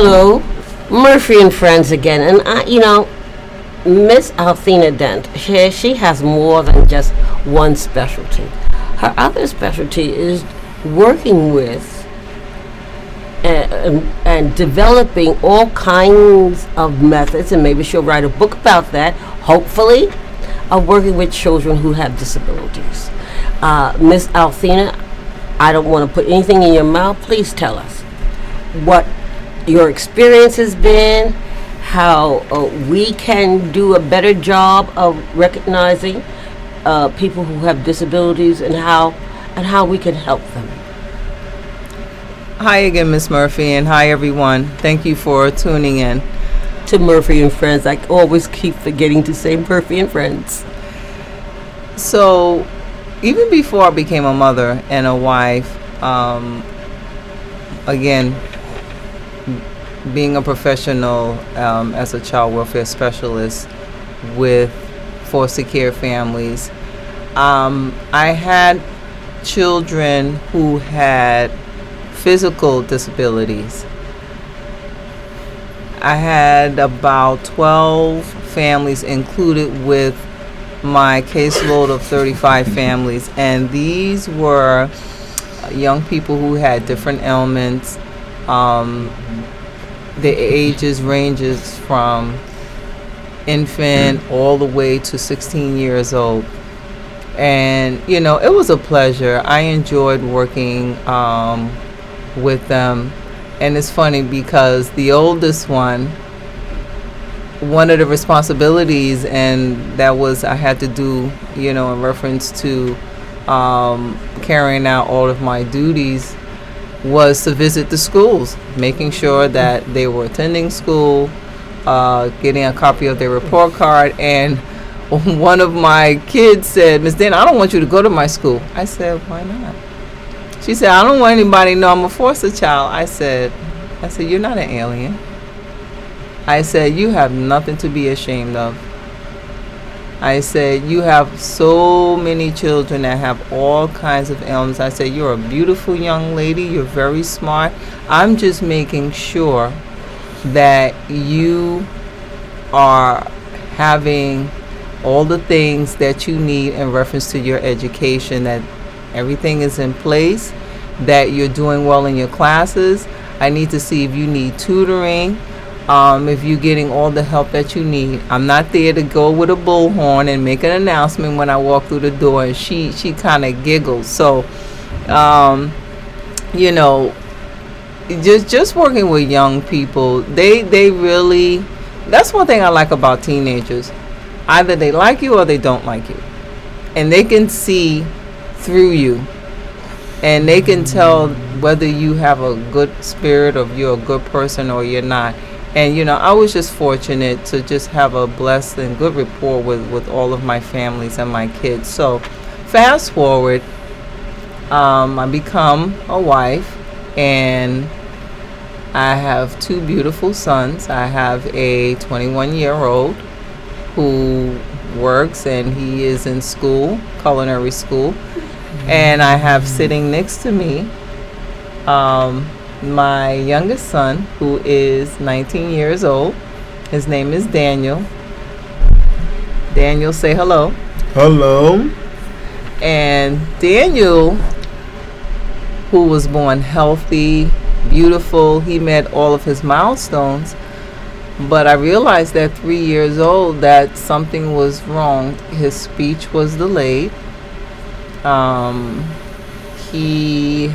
Hello, Murphy and friends again, and I, you know, Miss Althena Dent, she, she has more than just one specialty. Her other specialty is working with and, and developing all kinds of methods, and maybe she'll write a book about that, hopefully, of working with children who have disabilities. Uh, Miss Althena, I don't want to put anything in your mouth. Please tell us what your experience has been, how uh, we can do a better job of recognizing uh, people who have disabilities and how and how we can help them. Hi again, Miss Murphy, and hi everyone. Thank you for tuning in. To Murphy and Friends, I always keep forgetting to say Murphy and Friends. So, even before I became a mother and a wife, um, again, being a professional um, as a child welfare specialist with foster care families, um, I had children who had physical disabilities. I had about 12 families included with my caseload of 35 families, and these were young people who had different ailments. Um, the ages ranges from infant all the way to 16 years old. And you know it was a pleasure. I enjoyed working um, with them. And it's funny because the oldest one one of the responsibilities and that was i had to do you know in reference to um, carrying out all of my duties was to visit the schools, making sure that they were attending school, uh, getting a copy of their report card. And one of my kids said, Miss Dan, I don't want you to go to my school. I said, Why not? She said, I don't want anybody to know I'm a foster child. I said, I said, You're not an alien. I said, You have nothing to be ashamed of. I said, You have so many children that have all kinds of ailments. I said, You're a beautiful young lady. You're very smart. I'm just making sure that you are having all the things that you need in reference to your education, that everything is in place, that you're doing well in your classes. I need to see if you need tutoring um, if you're getting all the help that you need. I'm not there to go with a bullhorn and make an announcement when I walk through the door. And she she kind of giggles. So, um, you know, just just working with young people, they they really. That's one thing I like about teenagers. Either they like you or they don't like you, and they can see through you, and they can tell whether you have a good spirit or you're a good person or you're not and you know i was just fortunate to just have a blessed and good rapport with with all of my families and my kids. So fast forward um, i become a wife and i have two beautiful sons. I have a 21 year old who works and he is in school culinary school. And i have sitting next to me um, my youngest son, who is 19 years old. His name is Daniel. Daniel, say hello. Hello. And Daniel, who was born healthy, beautiful, he met all of his milestones. But I realized at three years old that something was wrong. His speech was delayed. Um, he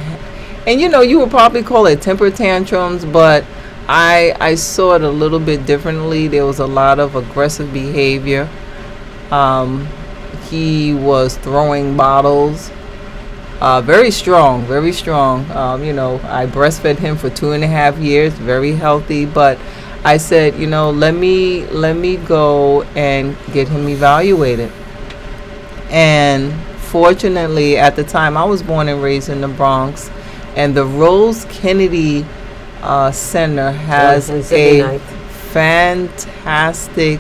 and you know you would probably call it temper tantrums but i i saw it a little bit differently. There was a lot of aggressive behavior. Um, he was throwing bottles uh, very strong very strong. Um, you know i breastfed him for two and a half years very healthy but i said you know let me let me go and get him evaluated. And fortunately at the time i was born and raised in the bronx and the Rose Kennedy uh, Center has a fantastic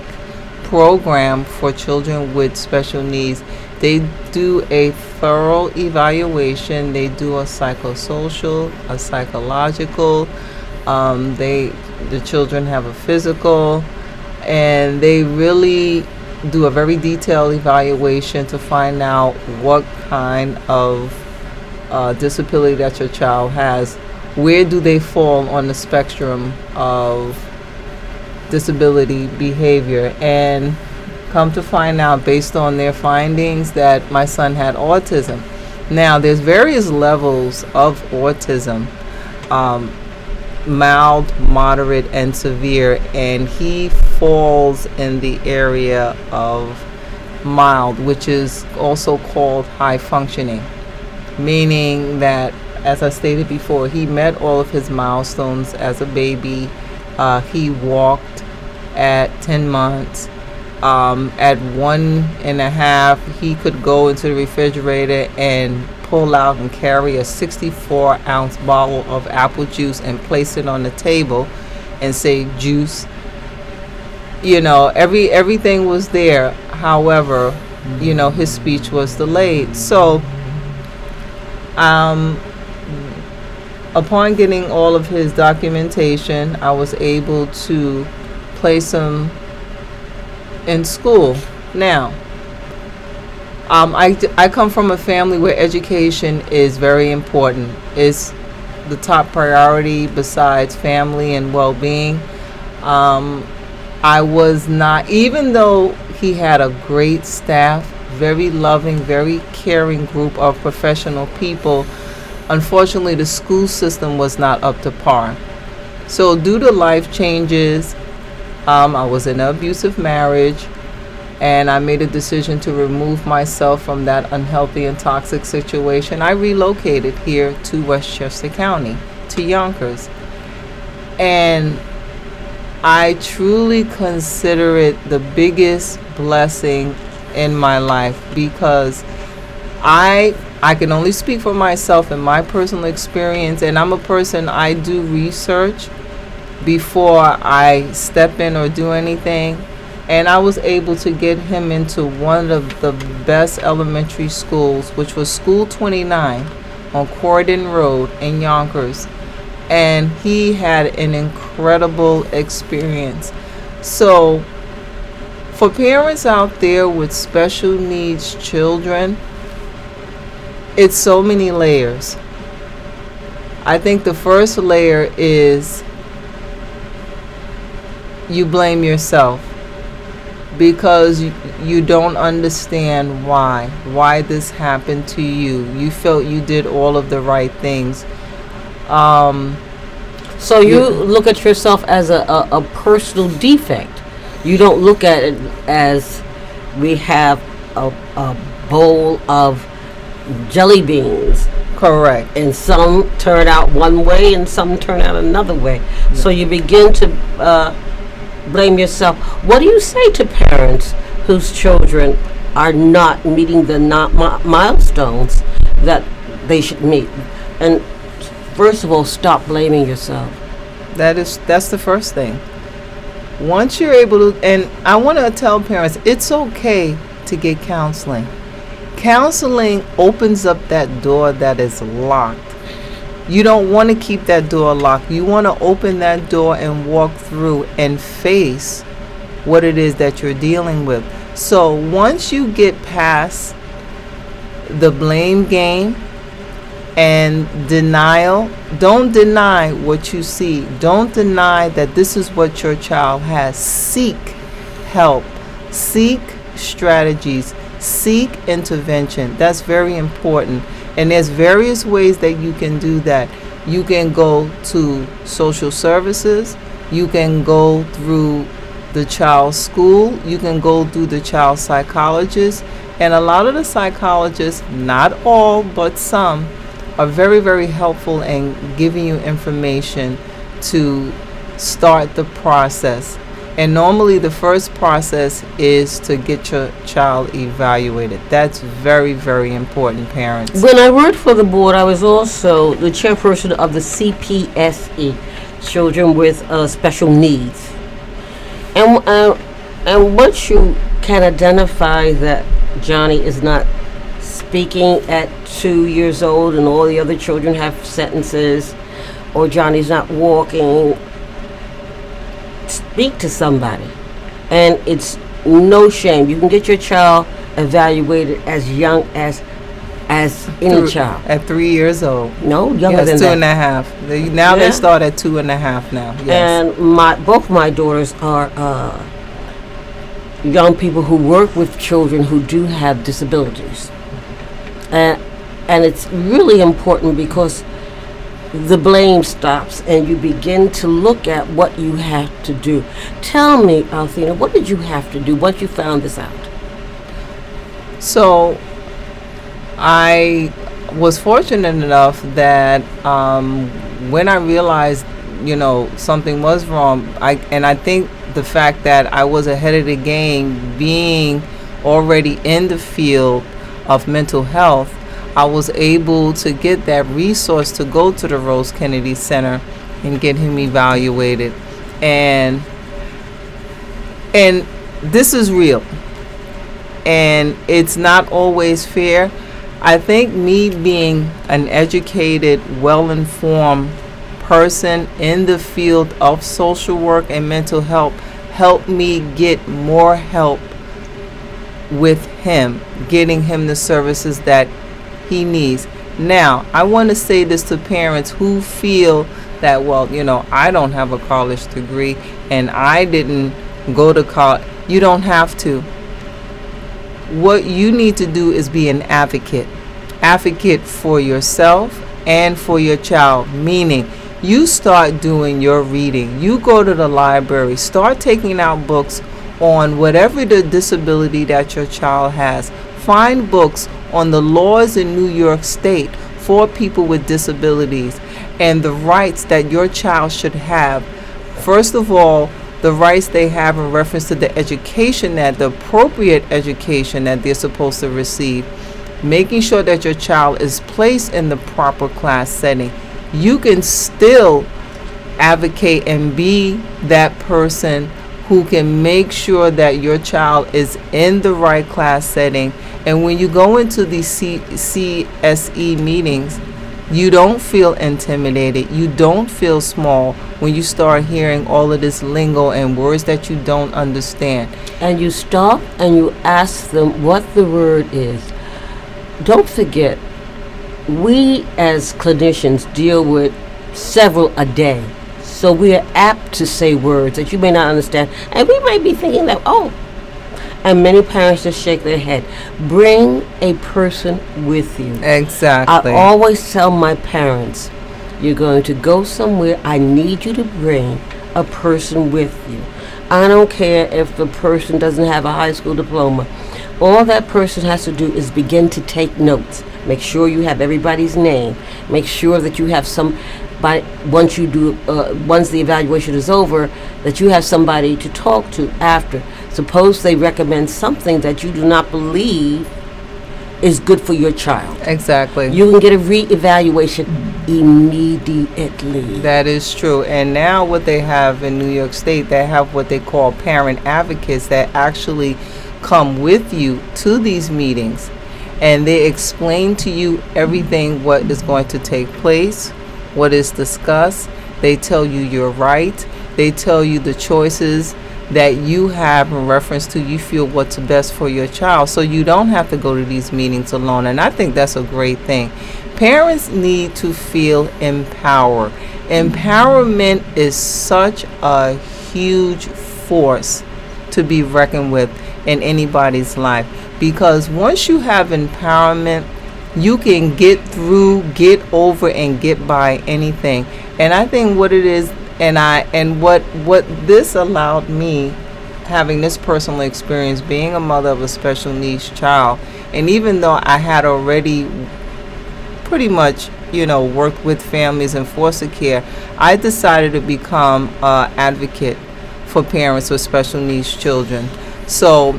program for children with special needs. They do a thorough evaluation. They do a psychosocial, a psychological, Um, they, the children have a physical, and they really do a very detailed evaluation to find out what kind of uh, disability that your child has. Where do they fall on the spectrum of disability behavior? And come to find out, based on their findings, that my son had autism. Now, there's various levels of autism. Um, mild, moderate, and severe, and he falls in the area of mild, which is also called high functioning, meaning that, as I stated before, he met all of his milestones as a baby. Uh, he walked at 10 months. Um, at one and a half, he could go into the refrigerator and pull out and carry a 64 ounce bottle of apple juice and place it on the table and say juice you know every everything was there however you know his speech was delayed so um upon getting all of his documentation i was able to place him in school now um, I, I come from a family where education is very important. It's the top priority besides family and well being. Um, I was not, even though he had a great staff, very loving, very caring group of professional people, unfortunately, the school system was not up to par. So, due to life changes, um, I was in an abusive marriage and I made a decision to remove myself from that unhealthy and toxic situation. I relocated here to Westchester County, to Yonkers. And I truly consider it the biggest blessing in my life because I I can only speak for myself and my personal experience and I'm a person I do research before I step in or do anything and I was able to get him into one of the best elementary schools, which was School 29 on Croydon Road in Yonkers. And he had an incredible experience. So, for parents out there with special needs children, it's so many layers. I think the first layer is you blame yourself because you, you don't understand why why this happened to you. You felt you did all of the right things. Um, so you, you look at yourself as a, a, a, personal defect you don't look at it as we have a, a bowl of jelly beans correct and some turn out one way and some turn out another way yeah. so you begin to uh, blame yourself. What do you say to parents whose children are not meeting the not mi- milestones that they should meet? And first of all, stop blaming yourself. That is that's the first thing. Once you're able to, and I want to tell parents, it's okay to get counseling. Counseling opens up that door that is locked you don't want to keep that door locked. You want to open that door and walk through and face what it is that you're dealing with. So once you get past the blame game and denial, don't deny what you see. Don't deny that this is what your child has. Seek help, seek strategies, seek intervention. That's very important. And there's various ways that you can do that. You can go to social services, you can go through the child's school, you can go through the child psychologist, and a lot of the psychologists, not all, but some, are very, very helpful in giving you information to start the process. And normally, the first process is to get your child evaluated. That's very, very important, parents. When I worked for the board, I was also the chairperson of the CPSE, Children with uh, Special Needs. And, uh, and once you can identify that Johnny is not speaking at two years old and all the other children have sentences, or Johnny's not walking, speak to somebody. And it's no shame. You can get your child evaluated as young as as any Through- child. At three years old. No, younger Yes, than two that. and a half. They, now Yeah. they start at two and a half now. Yes. And my both my daughters are uh, young people who work with children who do have disabilities, and and it's really important because the blame stops and you begin to look at what you have to do. Tell me, Althena, what did you have to do once you found this out? So, I was fortunate enough that um, when I realized, you know, something was wrong, I and I think the fact that I was ahead of the game, being already in the field of mental health, I was able to get that resource to go to the Rose Kennedy Center and get him evaluated, and and this is real and it's not always fair. I think me being an educated, well informed person in the field of social work and mental health helped me get more help with him, getting him the services that he needs. Now, I want to say this to parents who feel that, well, you know, I don't have a college degree and I didn't go to college. You don't have to what you need to do is be an advocate advocate for yourself and for your child meaning you start doing your reading you go to the library start taking out books on whatever the disability that your child has. Find books on the laws in New York state for people with disabilities and the rights that your child should have. First of all the rights they have in reference to the education that the appropriate education that they're supposed to receive. Making sure that your child is placed in the proper class setting. You can still advocate and be that person who can make sure that your child is in the right class setting and when you go into these C- CSE meetings you don't feel intimidated. You don't feel small when you start hearing all of this lingo and words that you don't understand. And you stop and you ask them what the word is. Don't forget, we as clinicians deal with several a day. So we are apt to say words that you may not understand. And we might be thinking that, oh, and many parents just shake their head. Bring a person with you. Exactly. I always tell my parents, you're going to go somewhere, I need you to bring a person with you. I don't care if the person doesn't have a high school diploma. All that person has to do is begin to take notes. Make sure you have everybody's name. Make sure that you have some by once you do uh, once the evaluation is over that you have somebody to talk to after. Suppose they recommend something that you do not believe is good for your child. exactly. You can get a re-evaluation immediately. That is true. And now, what they have in New York State, they have what they call parent advocates that actually come with you to these meetings and they explain to you everything what is going to take place, what is discussed. They tell you your right, they tell you the choices that you have in reference to you feel what's best for your child. So you don't have to go to these meetings alone. And i think that's a great thing. Parents need to feel empowered. Empowerment is such a huge force to be reckoned with in anybody's life. Because once you have empowerment you can get through get over and get by anything. And i think what it is and I and what what this allowed me having this personal experience being a mother of a special needs child and even though I had already pretty much you know worked with families in foster care I decided to become an advocate for parents with special needs children. So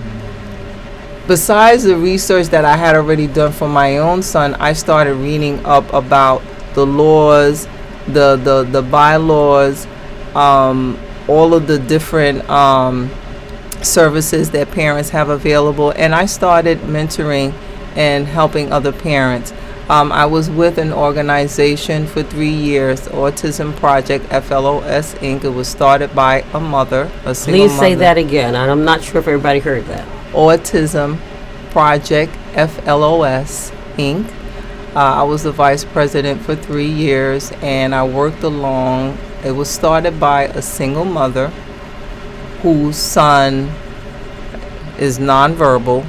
besides the research that I had already done for my own son I started reading up about the laws the the the bylaws, um, all of the different um, services that parents have available, and I started mentoring and helping other parents. Um, I was with an organization for three years, Autism Project FLOS Inc. It was started by a mother, a single Please say mother. that again. I'm not sure if everybody heard that. Autism Project FLOS Inc. Uh, I was the vice president for three years, and I worked along. It was started by a single mother whose son is nonverbal,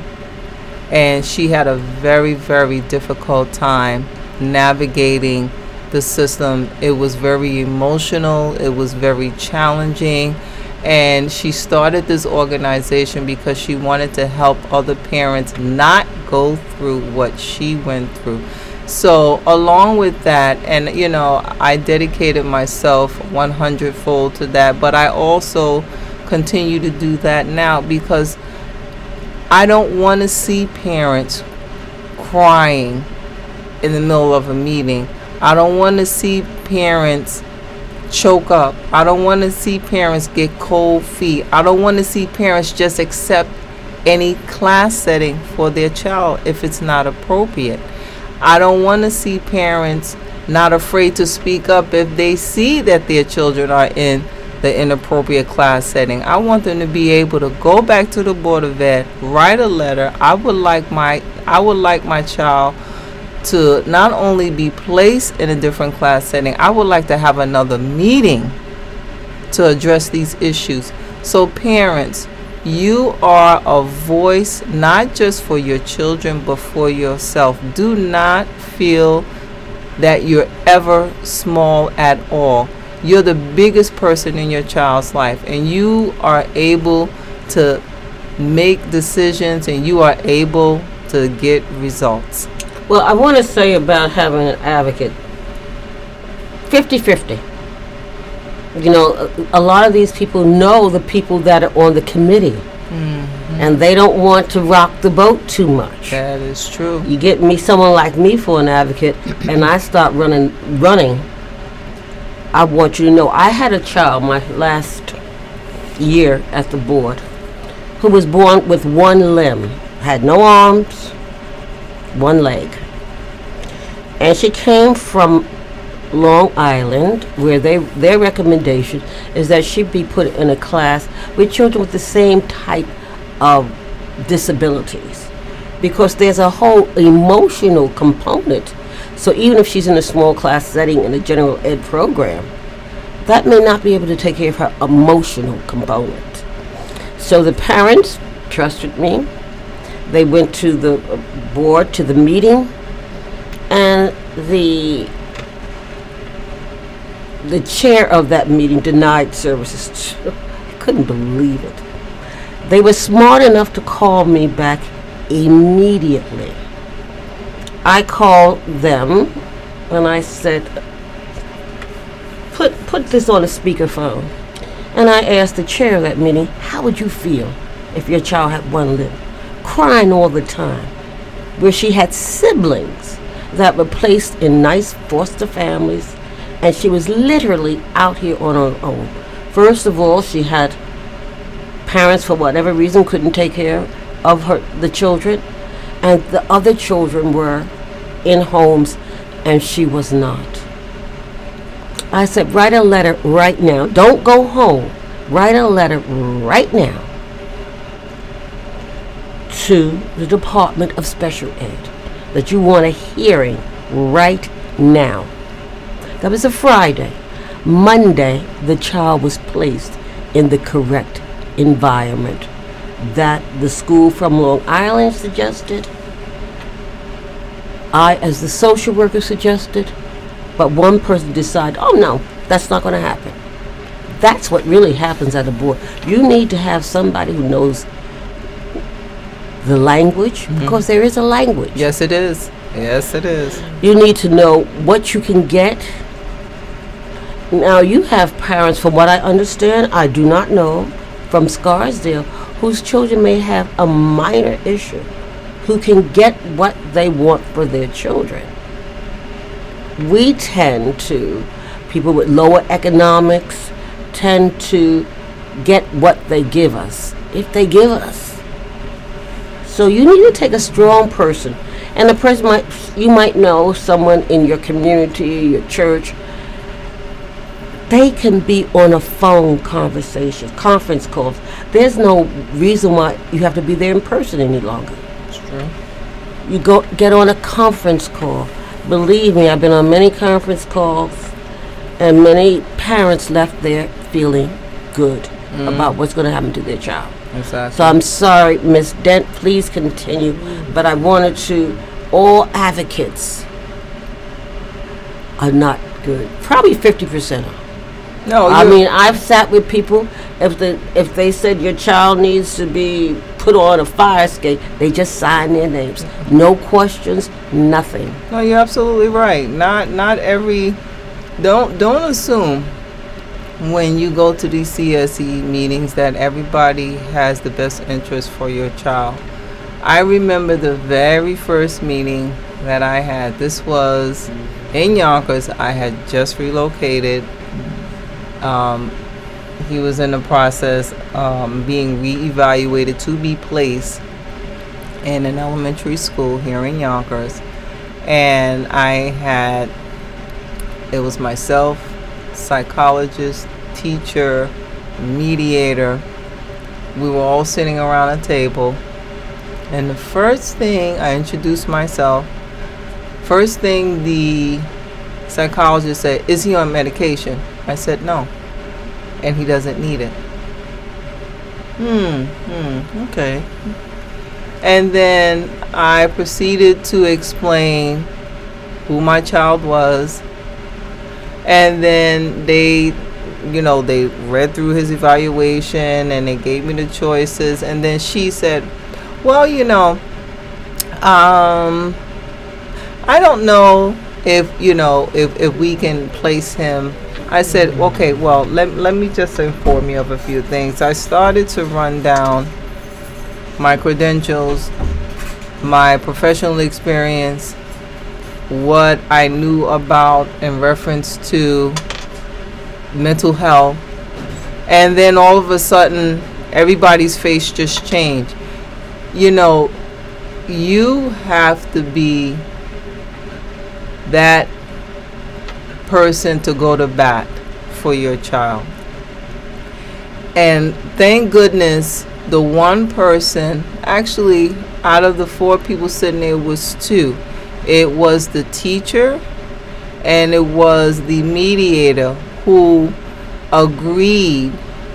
and she had a very, very difficult time navigating the system. It was very emotional, it was very challenging, and she started this organization because she wanted to help other parents not go through what she went through. So, along with that, and you know, I dedicated myself 100 fold to that, but I also continue to do that now because I don't want to see parents crying in the middle of a meeting. I don't want to see parents choke up. I don't want to see parents get cold feet. I don't want to see parents just accept any class setting for their child if it's not appropriate. I don't want to see parents not afraid to speak up if they see that their children are in the inappropriate class setting. I want them to be able to go back to the board of ed, write a letter. I would like my I would like my child to not only be placed in a different class setting, I would like to have another meeting to address these issues. So parents, you are a voice not just for your children but for yourself. Do not feel that you're ever small at all. You're the biggest person in your child's life, and you are able to make decisions and you are able to get results. Well, I want to say about having an advocate 50 50. You know, a, a lot of these people know the people that are on the committee, mm-hmm. and they don't want to rock the boat too much. That is true. You get me someone like me for an advocate, and I start running, running. I want you to know I had a child my last year at the board who was born with one limb, had no arms, one leg, and she came from Long Island, where they their recommendation is that she be put in a class with children with the same type of disabilities because there's a whole emotional component. So even if she's in a small class setting in a general ed program, that may not be able to take care of her emotional component. So the parents trusted me. They went to the board, to the meeting, and the the chair of that meeting denied services. I couldn't believe it. They were smart enough to call me back immediately. I called them and I said, put, put this on a speakerphone. And I asked the chair of that meeting, how would you feel if your child had one limb? Crying all the time. Where she had siblings that were placed in nice foster families, and she was literally out here on her own. First of all, she had parents, for whatever reason, couldn't take care of her the children, and the other children were in homes, and she was not. I said, write a letter right now. Don't go home. Write a letter right now to the Department of Special Ed that you want a hearing right now. That was a Friday. Monday, the child was placed in the correct environment that the school from Long Island suggested. I, as the social worker, suggested. But one person decided, oh no, that's not going to happen. That's what really happens at a board. You need to have somebody who knows the language, because there is a language. Yes, it is. Yes, it is. You need to know what you can get. Now, you have parents, from what I understand, I do not know, from Scarsdale, whose children may have a minor issue, who can get what they want for their children. We tend to, people with lower economics, tend to get what they give us, if they give us. So you need to take a strong person And the person might, you might know someone in your community, your church. They can be on a phone conversation, conference calls. There's no reason why you have to be there in person any longer. It's true. You go get on a conference call. Believe me, I've been on many conference calls, and many parents left there feeling good mm-hmm. about what's going to happen to their child. Exactly. So I'm sorry, Ms. Dent, please continue. But I wanted to, all advocates are not good. Probably 50% are. no, I mean, I've sat with people, if the if they said your child needs to be put on a fire escape, they just sign their names. No questions, nothing. No, you're absolutely right. Not not every don't don't assume when you go to these CSE meetings that everybody has the best interest for your child. I remember the very first meeting that I had. This was in Yonkers. I had just relocated. Um, he was in the process um, being reevaluated to be placed in an elementary school here in Yonkers and I had it was myself, psychologist, teacher, mediator. We were all sitting around a table, and the first thing I introduced myself. First thing the psychologist said, "Is he on medication?" I said, "No," and he doesn't need it. Hmm. Hmm. Okay. And then I proceeded to explain who my child was. And then they, you know, they read through his evaluation and they gave me the choices. And then she said, Well, you know, um, I don't know if, you know, if, if we can place him. I said, Okay, well, let, let me just inform you of a few things. I started to run down my credentials, my professional experience, what I knew about in reference to mental health, and then all of a sudden, everybody's face just changed. You know, you have to be that person to go to bat for your child. And thank goodness the one person, actually, out of the four people sitting there was two. It was the teacher and it was the mediator who agreed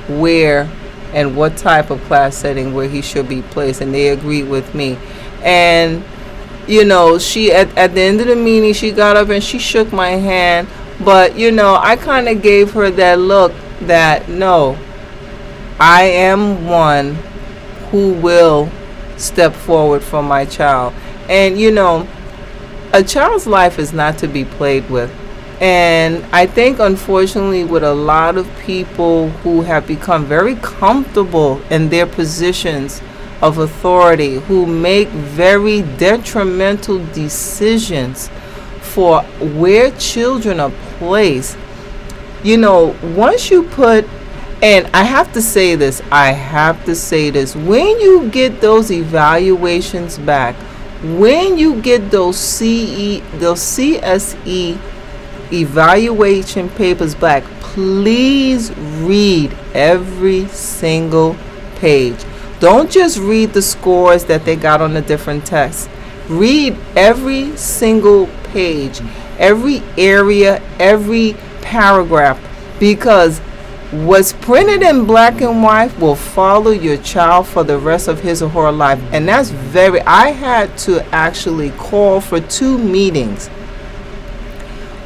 where and what type of class setting where he should be placed and they agreed with me. And you know she at, at the end of the meeting she got up and she shook my hand but you know i kind of gave her that look that no i am one who will step forward for my child. And you know a child's life is not to be played with. And I think, unfortunately, with a lot of people who have become very comfortable in their positions of authority, who make very detrimental decisions for where children are placed, you know, once you put, and I have to say this, I have to say this, when you get those evaluations back, when you get those CE, those CSE evaluation papers back, please read every single page. Don't just read the scores that they got on the different tests. Read every single page, every area, every paragraph, because what's printed in black and white will follow your child for the rest of his or her life. And that's very, I had to actually call for two meetings.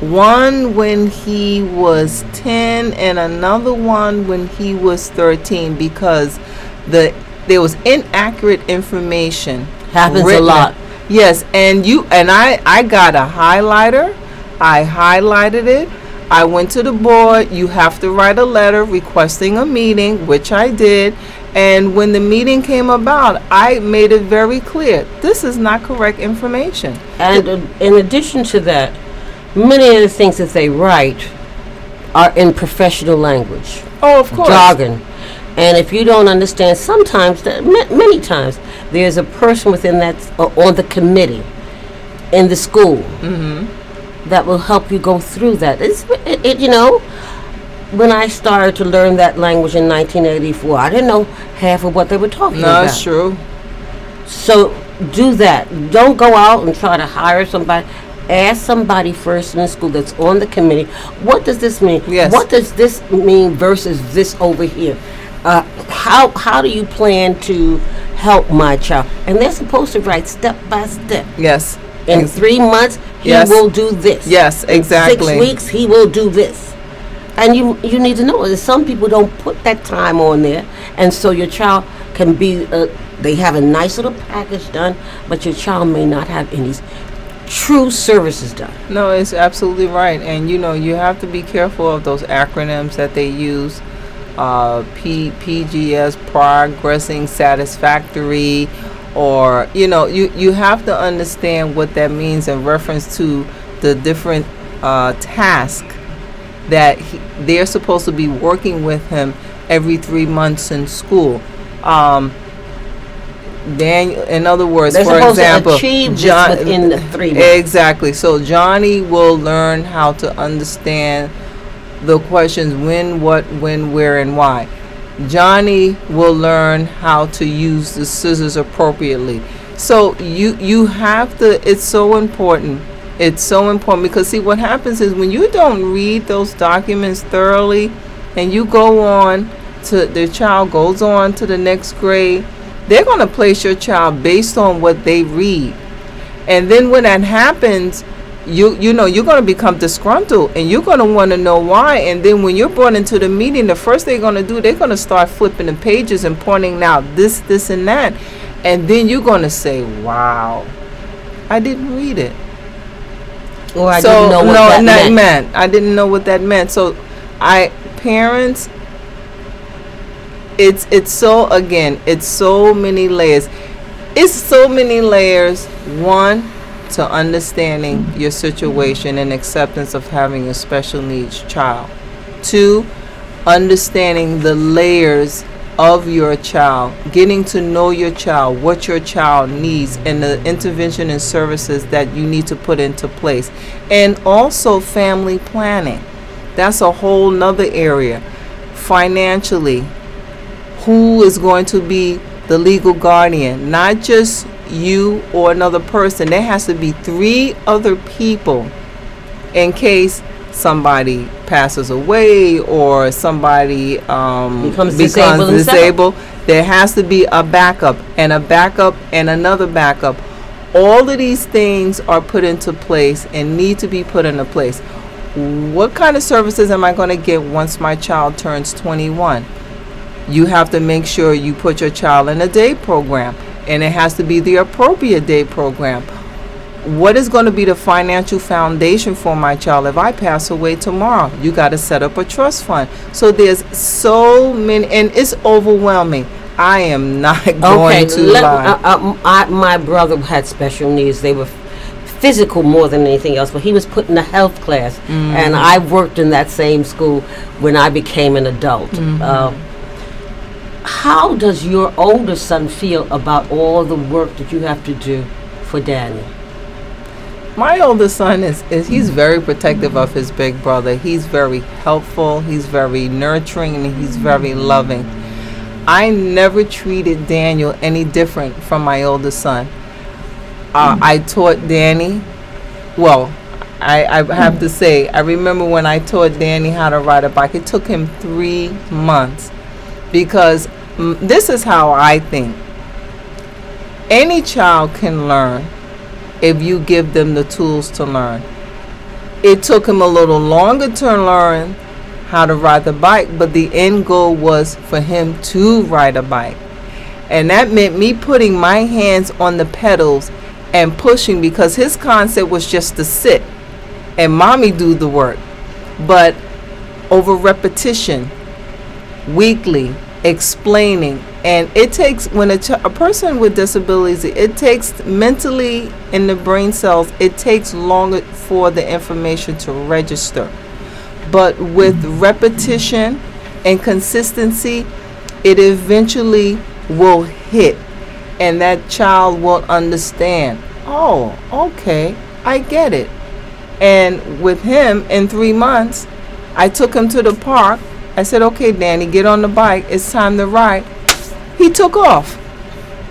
One when he was 10 and another one when he was 13 because the there was inaccurate information Happens a lot. Yes, and you and I I got a highlighter. I highlighted it. I went to the board. You have to write a letter requesting a meeting, which I did. And when the meeting came about, I made it very clear this is not correct information. And uh, in addition to that, many of the things that they write are in professional language, Oh, of course. jargon. And if you don't understand, sometimes, that- ma- many times, there's a person within that, uh, on the committee in the school Mm-hmm. That will help you go through that. It's, it, it, you know, when I started to learn that language in 1984, I didn't know half of what they were talking No, about. it's true. So do that. Don't go out and try to hire somebody. Ask somebody first in the school that's on the committee. What does this mean? Yes. What does this mean versus this over here? Uh, how how do you plan to help my child? And they're supposed to write step by step. Yes. In three months, he Yes. will do this. Yes, exactly. Six weeks, he will do this. And you you need to know that some people don't put that time on there, and so your child can be uh, they have a nice little package done, but your child may not have any true services done. No, it's absolutely right. And you know, you have to be careful of those acronyms that they use. Uh, P, PGS, progressing satisfactory, or you know, you you have to understand what that means in reference to the different uh, tasks that he, they're supposed to be working with him every three months in school. Um, Daniel, in other words, They're for example, to achieve this John- within the three months. Exactly. So Johnny will learn how to understand the questions when, what, when, where, and why. Johnny will learn how to use the scissors appropriately. So you you have to. It's so important. It's so important because see what happens is when you don't read those documents thoroughly, and you go on to the child goes on to the next grade, they're going to place your child based on what they read. And then when that happens, you you know you're going to become disgruntled and you're going to want to know why. And then when you're brought into the meeting, the first they're going to do, they're going to start flipping the pages and pointing out this, this, and that. And then you're going to say, "Wow, I didn't read it." Or I so didn't know what no, that that meant. meant. I didn't know what that meant. So, I parents. It's it's so again. It's so many layers. It's so many layers. One, to understanding your situation and acceptance of having a special needs child. Two, understanding the layers of your child, getting to know your child, what your child needs, and the intervention and services that you need to put into place. And also family planning. That's a whole nother area. Financially, who is going to be the legal guardian? Not just you or another person. There has to be three other people in case somebody passes away or somebody um, Becomes disabled disabled. There has to be a backup and a backup and another backup. All of these things are put into place and need to be put into place. What kind of services am I going to get once my child turns 21? you have to make sure you put your child in a day program and it has to be the appropriate day program what is going to be the financial foundation for my child if i pass away tomorrow you got to set up a trust fund so there's so many and it's overwhelming i am not going Okay, to let, lie uh, uh, I, my brother had special needs. They were physical more than anything else, but he was put in a health class, Mm-hmm. and I worked in that same school when I became an adult. Mm-hmm. Uh, how does your older son feel about all the work that you have to do for Danny? my oldest son is, is he's very protective of his big brother. He's very helpful he's very nurturing and he's very loving. I never treated daniel any different from my oldest son. Uh, i taught danny well I, I have to say i remember when i taught danny how to ride a bike. It took him three months because this is how i think any child can learn if you give them the tools to learn. It took him a little longer to learn how to ride the bike, but the end goal was for him to ride a bike. And that meant me putting my hands on the pedals and pushing because his concept was just to sit and mommy do the work. But over repetition, weekly, explaining, and it takes when a, ch- a person with disabilities, it takes mentally in the brain cells, it takes longer for the information to register. But with repetition and consistency, it eventually will hit, and that child will understand. oh, okay, I get it. And with him in three months, I took him to the park. I said, okay, Danny, get on the bike. It's time to ride. He took off.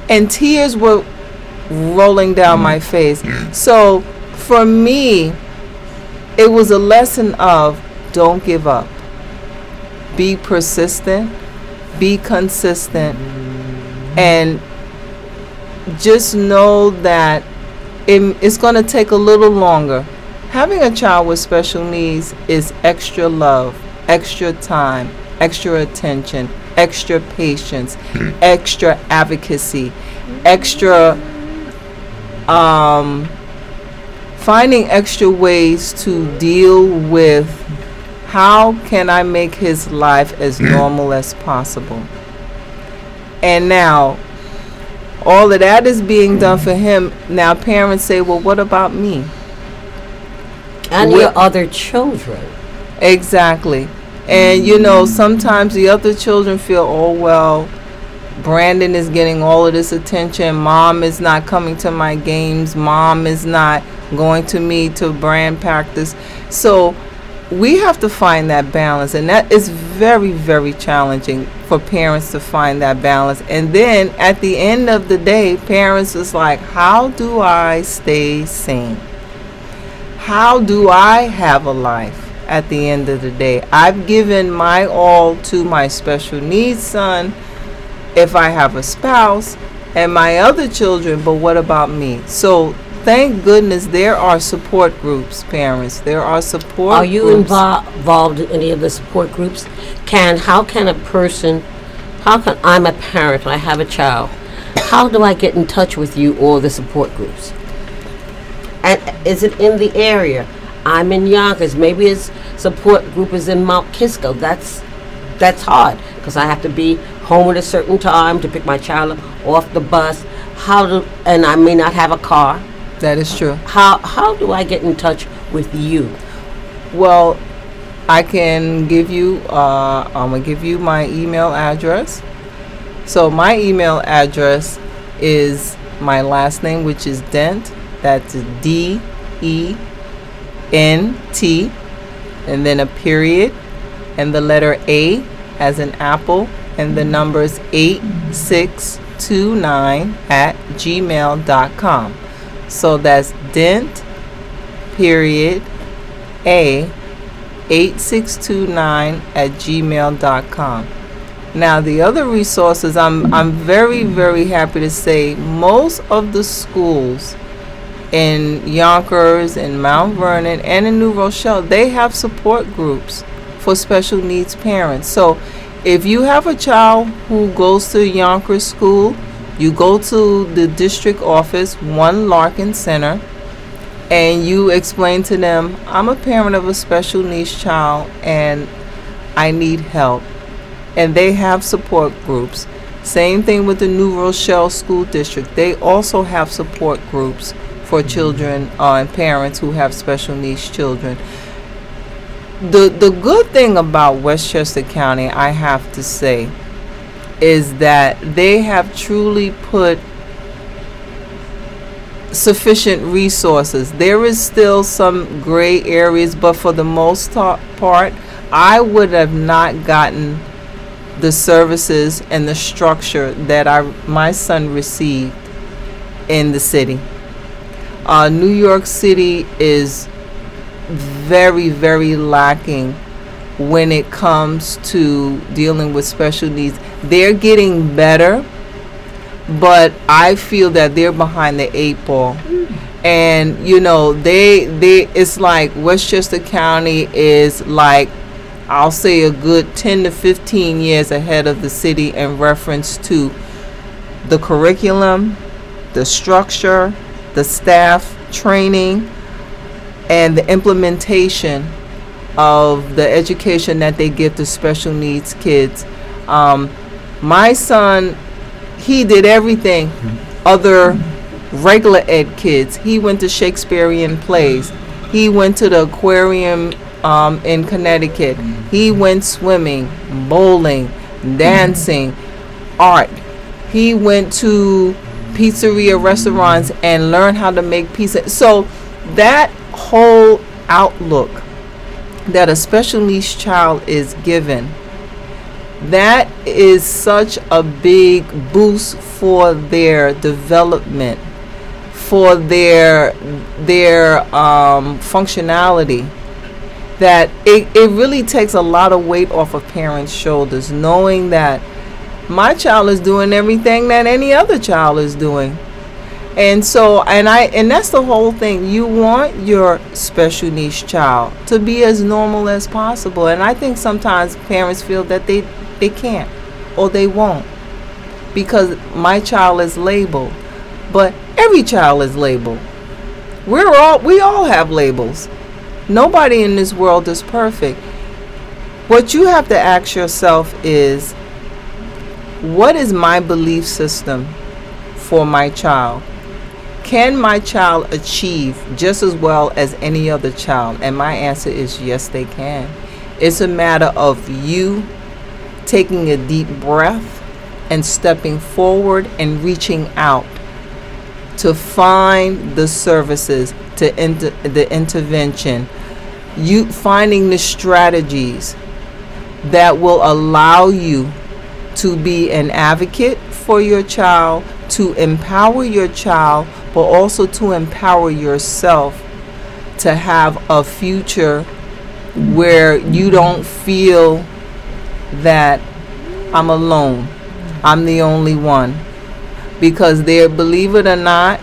And tears were rolling down my mm. face. So for me, it was a lesson of don't give up. Be persistent, be consistent, mm. and just know that it, it's going to take a little longer. Having a child with special needs is extra love, extra time, extra attention, extra patience, extra advocacy, extra um, finding extra ways to deal with how can I make his life as normal as possible. And now, all of that is being done for him. Now, parents say, well, what about me? And Wh- your other children. Exactly. And you know, mm. sometimes the other children feel, oh, well, Brandon is getting all of this attention. Mom is not coming to my games. Mom is not going to me to brand practice. So we have to find that balance. And that is very, very challenging for parents to find that balance. And then at the end of the day, parents is like, how do I stay sane? How do I have a life at the end of the day? I've given my all to my special needs son if I have a spouse and my other children, but what about me? So thank goodness there are support groups, parents. There are support Are you invol- involved in any of the support groups? Can how can a person, how can I'm a parent, I have a child. How do I get in touch with you or the support groups? And is it in the area? I'm in Yonkers. Maybe his support group is in Mount Kisco. That's that's hard because I have to be home at a certain time to pick my child up off the bus. How do and I may not have a car. That is true. How how do I get in touch with you? Well, I can give you. Uh, I'm gonna give you my email address. So my email address is my last name, which is Dent. That's D E N T, and then a period, and the letter A as an apple, and the numbers eight six two nine at gmail.com. So that's Dent period A 8629 at gmail.com. Now, the other resources, I'm, I'm very, very happy to say most of the schools in Yonkers and Mount Vernon and in New Rochelle, they have support groups for special needs parents. So, if you have a child who goes to Yonkers school, you go to the district office, 1 Larkin Center, and you explain to them, I'm a parent of a special needs child and I need help. And they have support groups. Same thing with the New Rochelle School District. They also have support groups for children uh, and parents who have special needs children. The the good thing about Westchester County, I have to say, is that they have truly put sufficient resources. There is still some gray areas, but for the most ta- part, I would have not gotten the services and the structure that I my son received in the city. Uh, New York City is very, very lacking when it comes to dealing with special needs. They're getting better, but I feel that they're behind the eight ball. And you know, they they it's like Westchester County is like I'll say a good 10 to 15 years ahead of the city in reference to the curriculum, the structure, the staff training, and the implementation of the education that they give to special needs kids. Um, my son, he did everything other regular ed kids. He went to Shakespearean plays. He went to the aquarium um, in Connecticut. He went swimming, bowling, dancing, art. He went to pizzeria restaurants and learn how to make pizza. So that whole outlook that a special needs child is given that is such a big boost for their development for their their um, functionality that it, it really takes a lot of weight off of parents shoulders knowing that my child is doing everything that any other child is doing. And so and i and that's the whole thing. You want your special needs child to be as normal as possible. And i think sometimes parents feel that they they can't or they won't because my child is labeled. But every child is labeled. We're all we all have labels. Nobody in this world is perfect. What you have to ask yourself is what is my belief system for my child can my child achieve just as well as any other child? And my answer is yes, they can. It's a matter of you taking a deep breath and stepping forward and reaching out to find the services, to inter- the intervention, you finding the strategies that will allow you to be an advocate for your child, to empower your child, but also to empower yourself to have a future where you don't feel that I'm alone. I'm the only one. Because there, believe it or not,